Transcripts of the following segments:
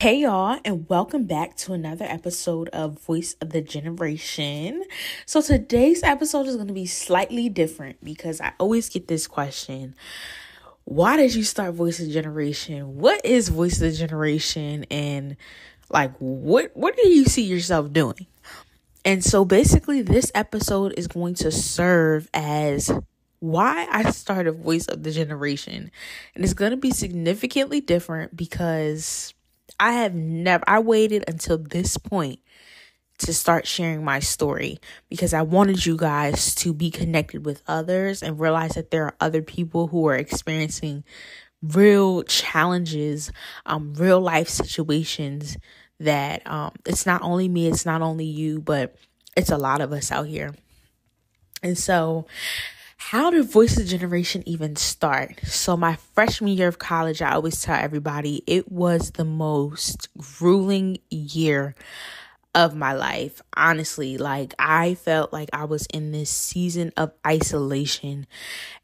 Hey, y'all, and welcome back to another episode of Voice of the Generation. So, today's episode is going to be slightly different because I always get this question Why did you start Voice of the Generation? What is Voice of the Generation? And, like, what, what do you see yourself doing? And so, basically, this episode is going to serve as why I started Voice of the Generation. And it's going to be significantly different because I have never, I waited until this point to start sharing my story because I wanted you guys to be connected with others and realize that there are other people who are experiencing real challenges, um, real life situations that um, it's not only me, it's not only you, but it's a lot of us out here. And so how did Voice of Generation even start? So, my freshman year of college, I always tell everybody it was the most grueling year of my life. Honestly, like I felt like I was in this season of isolation.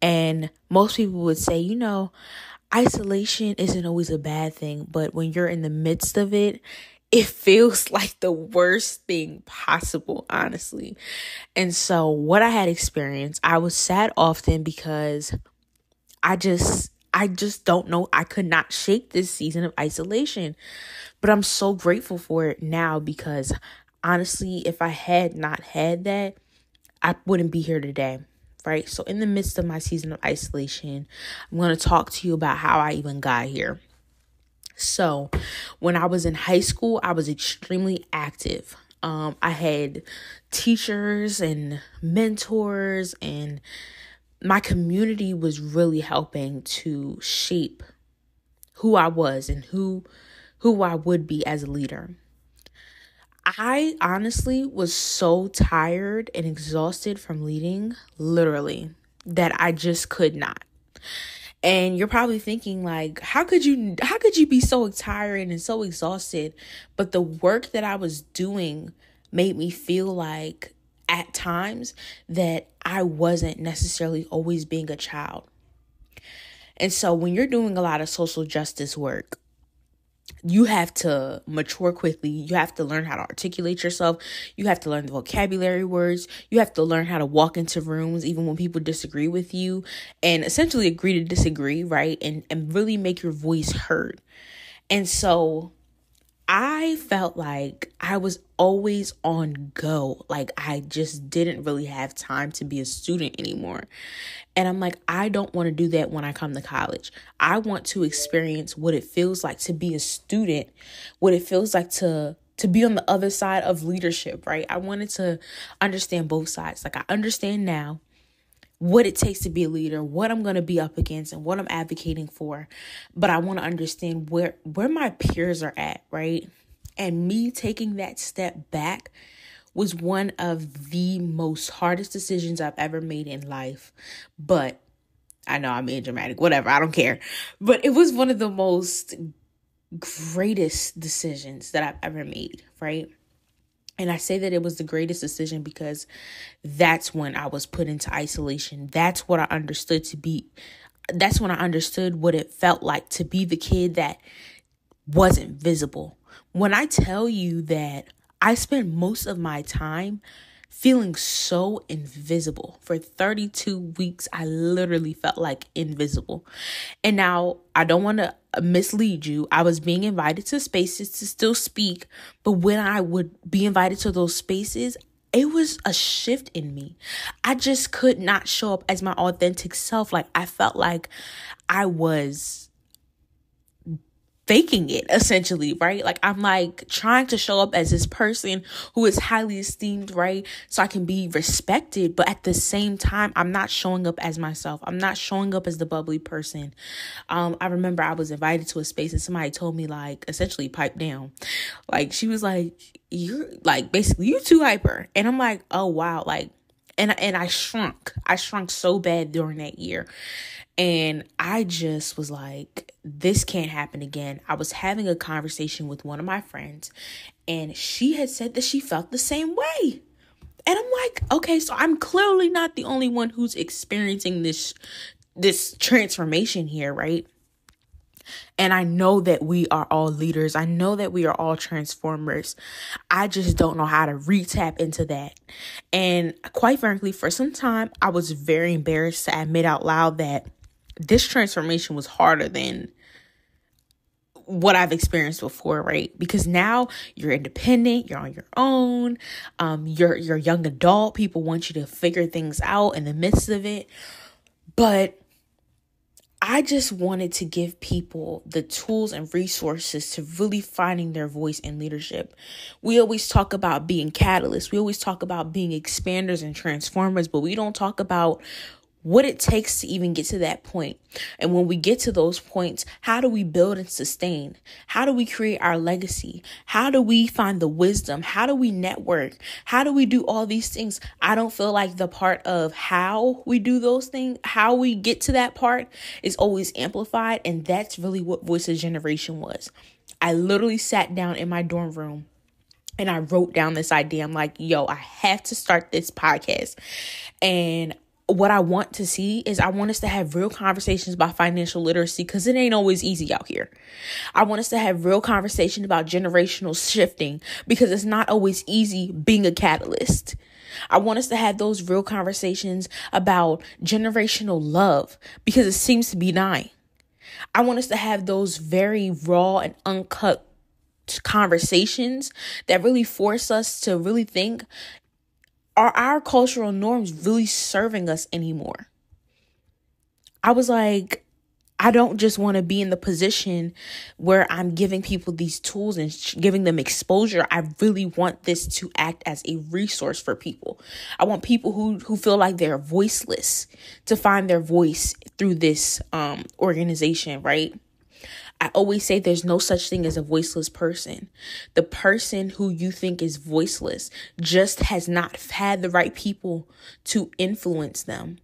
And most people would say, you know, isolation isn't always a bad thing, but when you're in the midst of it, it feels like the worst thing possible, honestly. And so, what I had experienced, I was sad often because I just, I just don't know. I could not shake this season of isolation. But I'm so grateful for it now because honestly, if I had not had that, I wouldn't be here today. Right. So, in the midst of my season of isolation, I'm going to talk to you about how I even got here. So, when I was in high school, I was extremely active. Um, I had teachers and mentors, and my community was really helping to shape who I was and who who I would be as a leader. I honestly was so tired and exhausted from leading, literally, that I just could not and you're probably thinking like how could you how could you be so tired and so exhausted? But the work that i was doing made me feel like at times that i wasn't necessarily always being a child. And so when you're doing a lot of social justice work you have to mature quickly. You have to learn how to articulate yourself. You have to learn the vocabulary words. You have to learn how to walk into rooms even when people disagree with you and essentially agree to disagree, right? And and really make your voice heard. And so I felt like I was always on go. Like I just didn't really have time to be a student anymore. And I'm like, I don't want to do that when I come to college. I want to experience what it feels like to be a student, what it feels like to to be on the other side of leadership, right? I wanted to understand both sides. Like I understand now what it takes to be a leader, what I'm going to be up against and what I'm advocating for. But I want to understand where where my peers are at, right? And me taking that step back was one of the most hardest decisions I've ever made in life. But I know I'm being dramatic, whatever, I don't care. But it was one of the most greatest decisions that I've ever made, right? And I say that it was the greatest decision because that's when I was put into isolation. That's what I understood to be. That's when I understood what it felt like to be the kid that wasn't visible. When I tell you that I spent most of my time feeling so invisible. For 32 weeks, I literally felt like invisible. And now I don't want to uh, mislead you. I was being invited to spaces to still speak, but when I would be invited to those spaces, it was a shift in me. I just could not show up as my authentic self. Like I felt like I was faking it essentially, right? Like I'm like trying to show up as this person who is highly esteemed, right? So I can be respected, but at the same time, I'm not showing up as myself. I'm not showing up as the bubbly person. Um, I remember I was invited to a space and somebody told me like essentially pipe down. Like she was like, You're like basically you too hyper. And I'm like, oh wow, like and and I shrunk. I shrunk so bad during that year. And I just was like, this can't happen again. I was having a conversation with one of my friends, and she had said that she felt the same way. And I'm like, okay, so I'm clearly not the only one who's experiencing this this transformation here, right? And I know that we are all leaders. I know that we are all transformers. I just don't know how to retap into that. And quite frankly, for some time, I was very embarrassed to admit out loud that this transformation was harder than what I've experienced before, right? Because now you're independent, you're on your own, um, you're you're a young adult. People want you to figure things out in the midst of it. But I just wanted to give people the tools and resources to really finding their voice in leadership. We always talk about being catalysts. We always talk about being expanders and transformers, but we don't talk about what it takes to even get to that point. And when we get to those points, how do we build and sustain? How do we create our legacy? How do we find the wisdom? How do we network? How do we do all these things? I don't feel like the part of how we do those things, how we get to that part is always amplified. And that's really what Voice of Generation was. I literally sat down in my dorm room and I wrote down this idea. I'm like, yo, I have to start this podcast. And what I want to see is I want us to have real conversations about financial literacy because it ain't always easy out here. I want us to have real conversation about generational shifting because it's not always easy being a catalyst. I want us to have those real conversations about generational love because it seems to be dying. I want us to have those very raw and uncut conversations that really force us to really think are our cultural norms really serving us anymore? I was like, I don't just want to be in the position where I'm giving people these tools and sh- giving them exposure. I really want this to act as a resource for people. I want people who who feel like they're voiceless to find their voice through this um organization, right? I always say there's no such thing as a voiceless person. The person who you think is voiceless just has not had the right people to influence them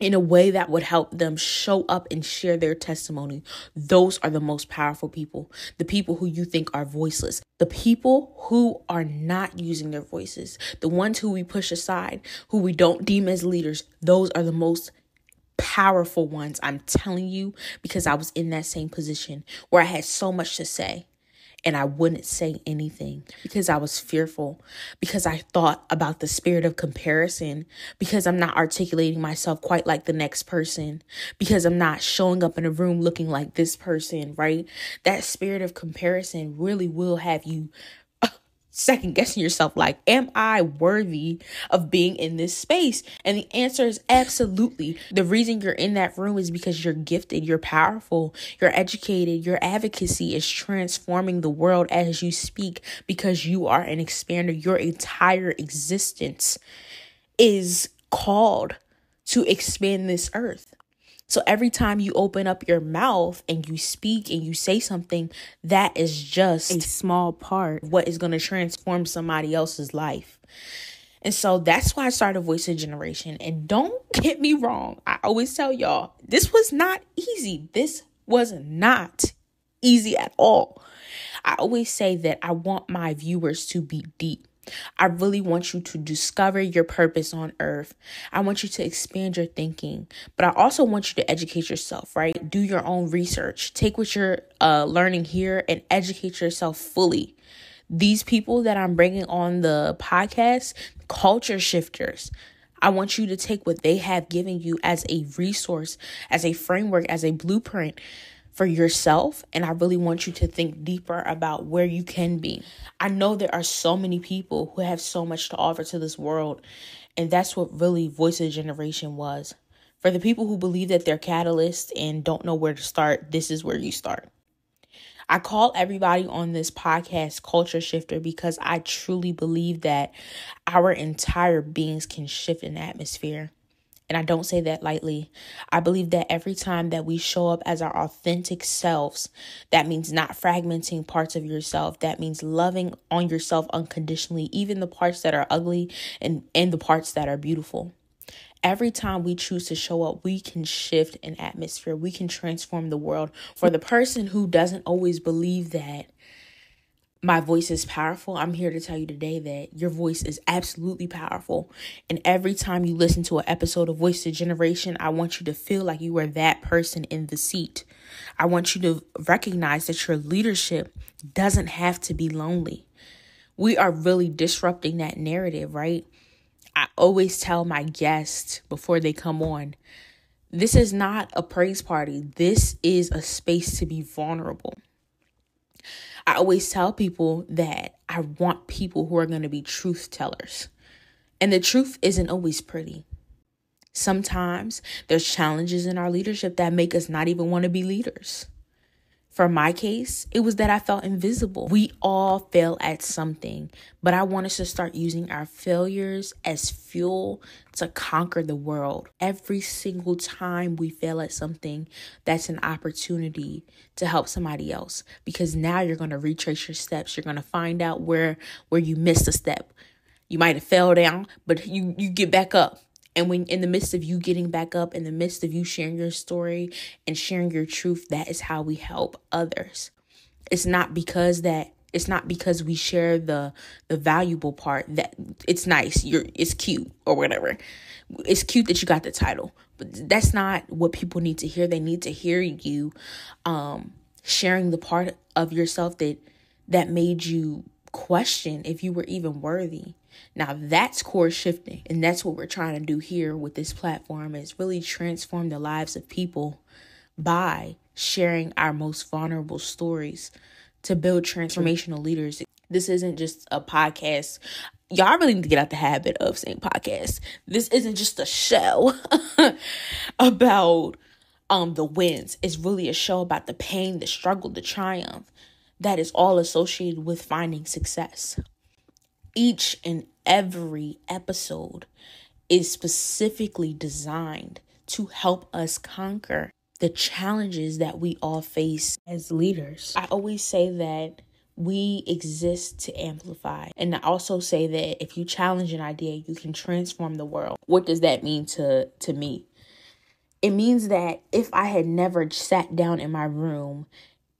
in a way that would help them show up and share their testimony. Those are the most powerful people. The people who you think are voiceless. The people who are not using their voices. The ones who we push aside, who we don't deem as leaders. Those are the most powerful ones. I'm telling you, because I was in that same position where I had so much to say and I wouldn't say anything because I was fearful, because I thought about the spirit of comparison, because I'm not articulating myself quite like the next person, because I'm not showing up in a room looking like this person, right? That spirit of comparison really will have you second guessing yourself like am i worthy of being in this space? And the answer is absolutely. The reason you're in that room is because you're gifted you're powerful you're educated your advocacy is transforming the world as you speak because you are an expander. Your entire existence is called to expand this earth so every time you open up your mouth and you speak and you say something, that is just a small part what is going to transform somebody else's life. And so that's why I started Voice of Generation. And don't get me wrong, I always tell y'all, this was not easy. This was not easy at all. I always say that I want my viewers to be deep. I really want you to discover your purpose on earth. I want you to expand your thinking, but I also want you to educate yourself, right? Do your own research. Take what you're uh, learning here and educate yourself fully. These people that I'm bringing on the podcast, culture shifters. I want you to take what they have given you as a resource, as a framework, as a blueprint for yourself. And I really want you to think deeper about where you can be. I know there are so many people who have so much to offer to this world. And that's what really Voice of Generation was. For the people who believe that they're catalysts and don't know where to start, this is where you start. I call everybody on this podcast culture shifter because I truly believe that our entire beings can shift an atmosphere. And I don't say that lightly. I believe that every time that we show up as our authentic selves, that means not fragmenting parts of yourself. That means loving on yourself unconditionally, even the parts that are ugly and, and the parts that are beautiful. Every time we choose to show up, we can shift an atmosphere. We can transform the world. For the person who doesn't always believe that my voice is powerful, I'm here to tell you today that your voice is absolutely powerful. And every time you listen to an episode of Voice of Generation, I want you to feel like you are that person in the seat. I want you to recognize that your leadership doesn't have to be lonely. We are really disrupting that narrative, right? I always tell my guests before they come on this is not a praise party, this is a space to be vulnerable. I always tell people that I want people who are going to be truth tellers. And the truth isn't always pretty. Sometimes there's challenges in our leadership that make us not even want to be leaders. For my case, it was that I felt invisible. We all fail at something, but I want us to start using our failures as fuel to conquer the world. Every single time we fail at something, that's an opportunity to help somebody else because now you're going to retrace your steps. You're going to find out where where you missed a step. You might have fell down, but you you get back up and when in the midst of you getting back up, in the midst of you sharing your story and sharing your truth, that is how we help others. It's not because that it's not because we share the the valuable part that it's nice, you're it's cute or whatever. It's cute that you got the title, but that's not what people need to hear. They need to hear you um sharing the part of yourself that that made you question if you were even worthy. Now that's core shifting, and that's what we're trying to do here with this platform is really transform the lives of people by sharing our most vulnerable stories to build transformational leaders. This isn't just a podcast. Y'all really need to get out the habit of saying podcast. This isn't just a show about um the wins. It's really a show about the pain, the struggle, the triumph that is all associated with finding success each and every episode is specifically designed to help us conquer the challenges that we all face as leaders. I always say that we exist to amplify. And I also say that if you challenge an idea, you can transform the world. What does that mean to to me? It means that if I had never sat down in my room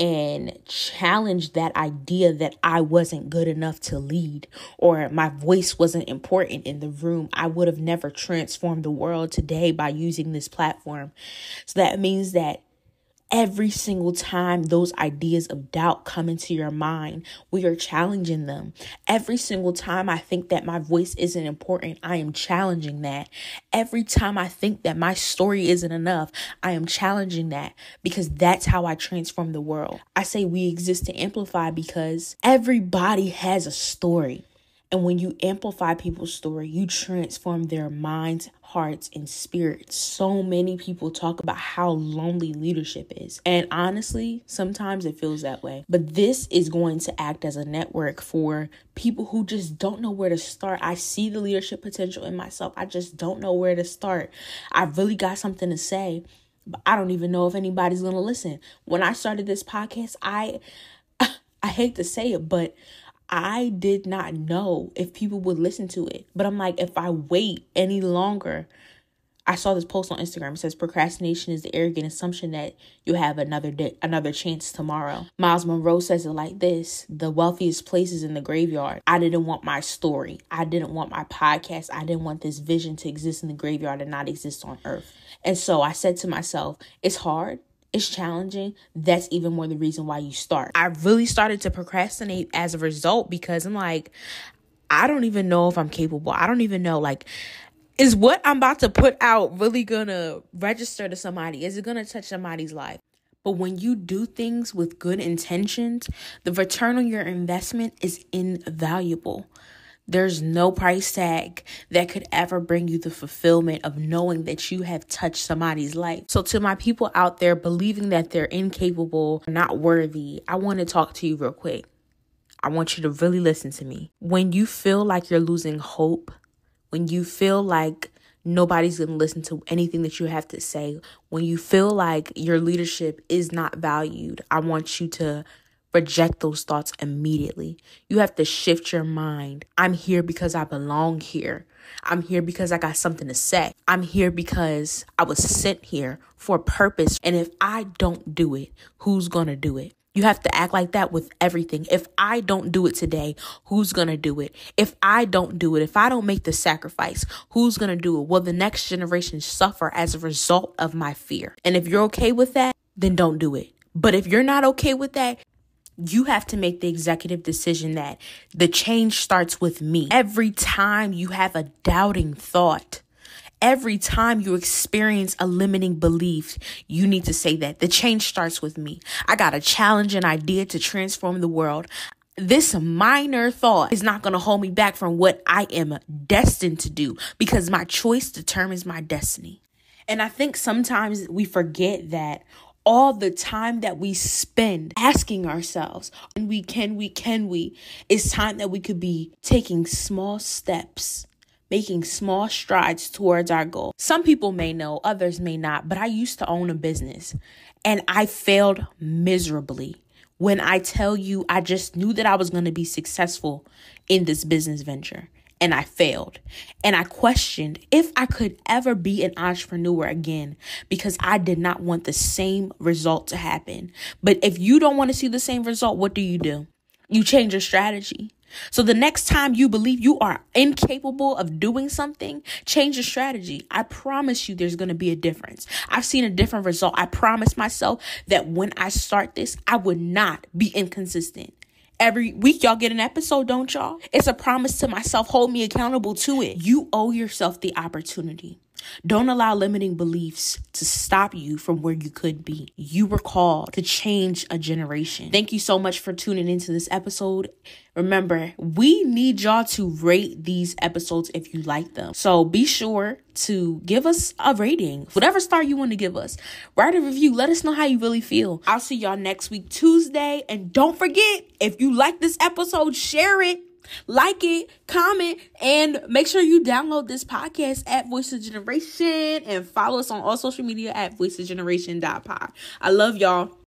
and challenge that idea that I wasn't good enough to lead or my voice wasn't important in the room, I would have never transformed the world today by using this platform. So that means that Every single time those ideas of doubt come into your mind, we are challenging them. Every single time I think that my voice isn't important, I am challenging that. Every time I think that my story isn't enough, I am challenging that because that's how I transform the world. I say we exist to amplify because everybody has a story. And when you amplify people's story, you transform their minds, hearts, and spirits. So many people talk about how lonely leadership is. And honestly, sometimes it feels that way. But this is going to act as a network for people who just don't know where to start. I see the leadership potential in myself. I just don't know where to start. I really got something to say, but I don't even know if anybody's going to listen. When I started this podcast, I I hate to say it, but I did not know if people would listen to it. But I'm like, if I wait any longer, I saw this post on Instagram. It says procrastination is the arrogant assumption that you have another day, another chance tomorrow. Myles Munroe says it like this: the wealthiest places in the graveyard. I didn't want my story. I didn't want my podcast. I didn't want this vision to exist in the graveyard and not exist on earth. And so I said to myself, it's hard it's challenging, that's even more the reason why you start. I really started to procrastinate as a result because I'm like, I don't even know if I'm capable. I don't even know, like, is what I'm about to put out really gonna register to somebody? Is it gonna touch somebody's life? But when you do things with good intentions, the return on your investment is invaluable. There's no price tag that could ever bring you the fulfillment of knowing that you have touched somebody's life. So, to my people out there believing that they're incapable, not worthy, I want to talk to you real quick. I want you to really listen to me. When you feel like you're losing hope, when you feel like nobody's going to listen to anything that you have to say, when you feel like your leadership is not valued, I want you to reject those thoughts immediately. You have to shift your mind. I'm here because I belong here. I'm here because I got something to say. I'm here because I was sent here for a purpose. And if I don't do it, who's going to do it? You have to act like that with everything. If I don't do it today, who's going to do it? If I don't do it, if I don't make the sacrifice, who's going to do it? Will the next generation suffer as a result of my fear? And if you're okay with that, then don't do it. But if you're not okay with that, you have to make the executive decision that the change starts with me. Every time you have a doubting thought, every time you experience a limiting belief, you need to say that the change starts with me. I got a challenge, an idea to transform the world. This minor thought is not going to hold me back from what I am destined to do because my choice determines my destiny. And I think sometimes we forget that all the time that we spend asking ourselves, and we can we can we, is time that we could be taking small steps making small strides towards our goal. Some people may know, others may not, but I used to own a business and I failed miserably. When I tell you, I just knew that I was going to be successful in this business venture and I failed. And I questioned if I could ever be an entrepreneur again because I did not want the same result to happen. But if you don't want to see the same result, what do you do? You change your strategy. So the next time you believe you are incapable of doing something, change your strategy. I promise you there's going to be a difference. I've seen a different result. I promise myself that when I start this, I would not be inconsistent. Every week, y'all get an episode, don't y'all? It's a promise to myself. Hold me accountable to it. You owe yourself the opportunity. Don't allow limiting beliefs to stop you from where you could be. You were called to change a generation. Thank you so much for tuning into this episode. Remember, we need y'all to rate these episodes if you like them. So be sure to give us a rating, whatever star you want to give us. Write a review. Let us know how you really feel. I'll see y'all next week, Tuesday. And don't forget, if you like this episode, share it like it, comment, and make sure you download this podcast at Voice of Generation and follow us on all social media at voiceofgeneration.pod. I love y'all.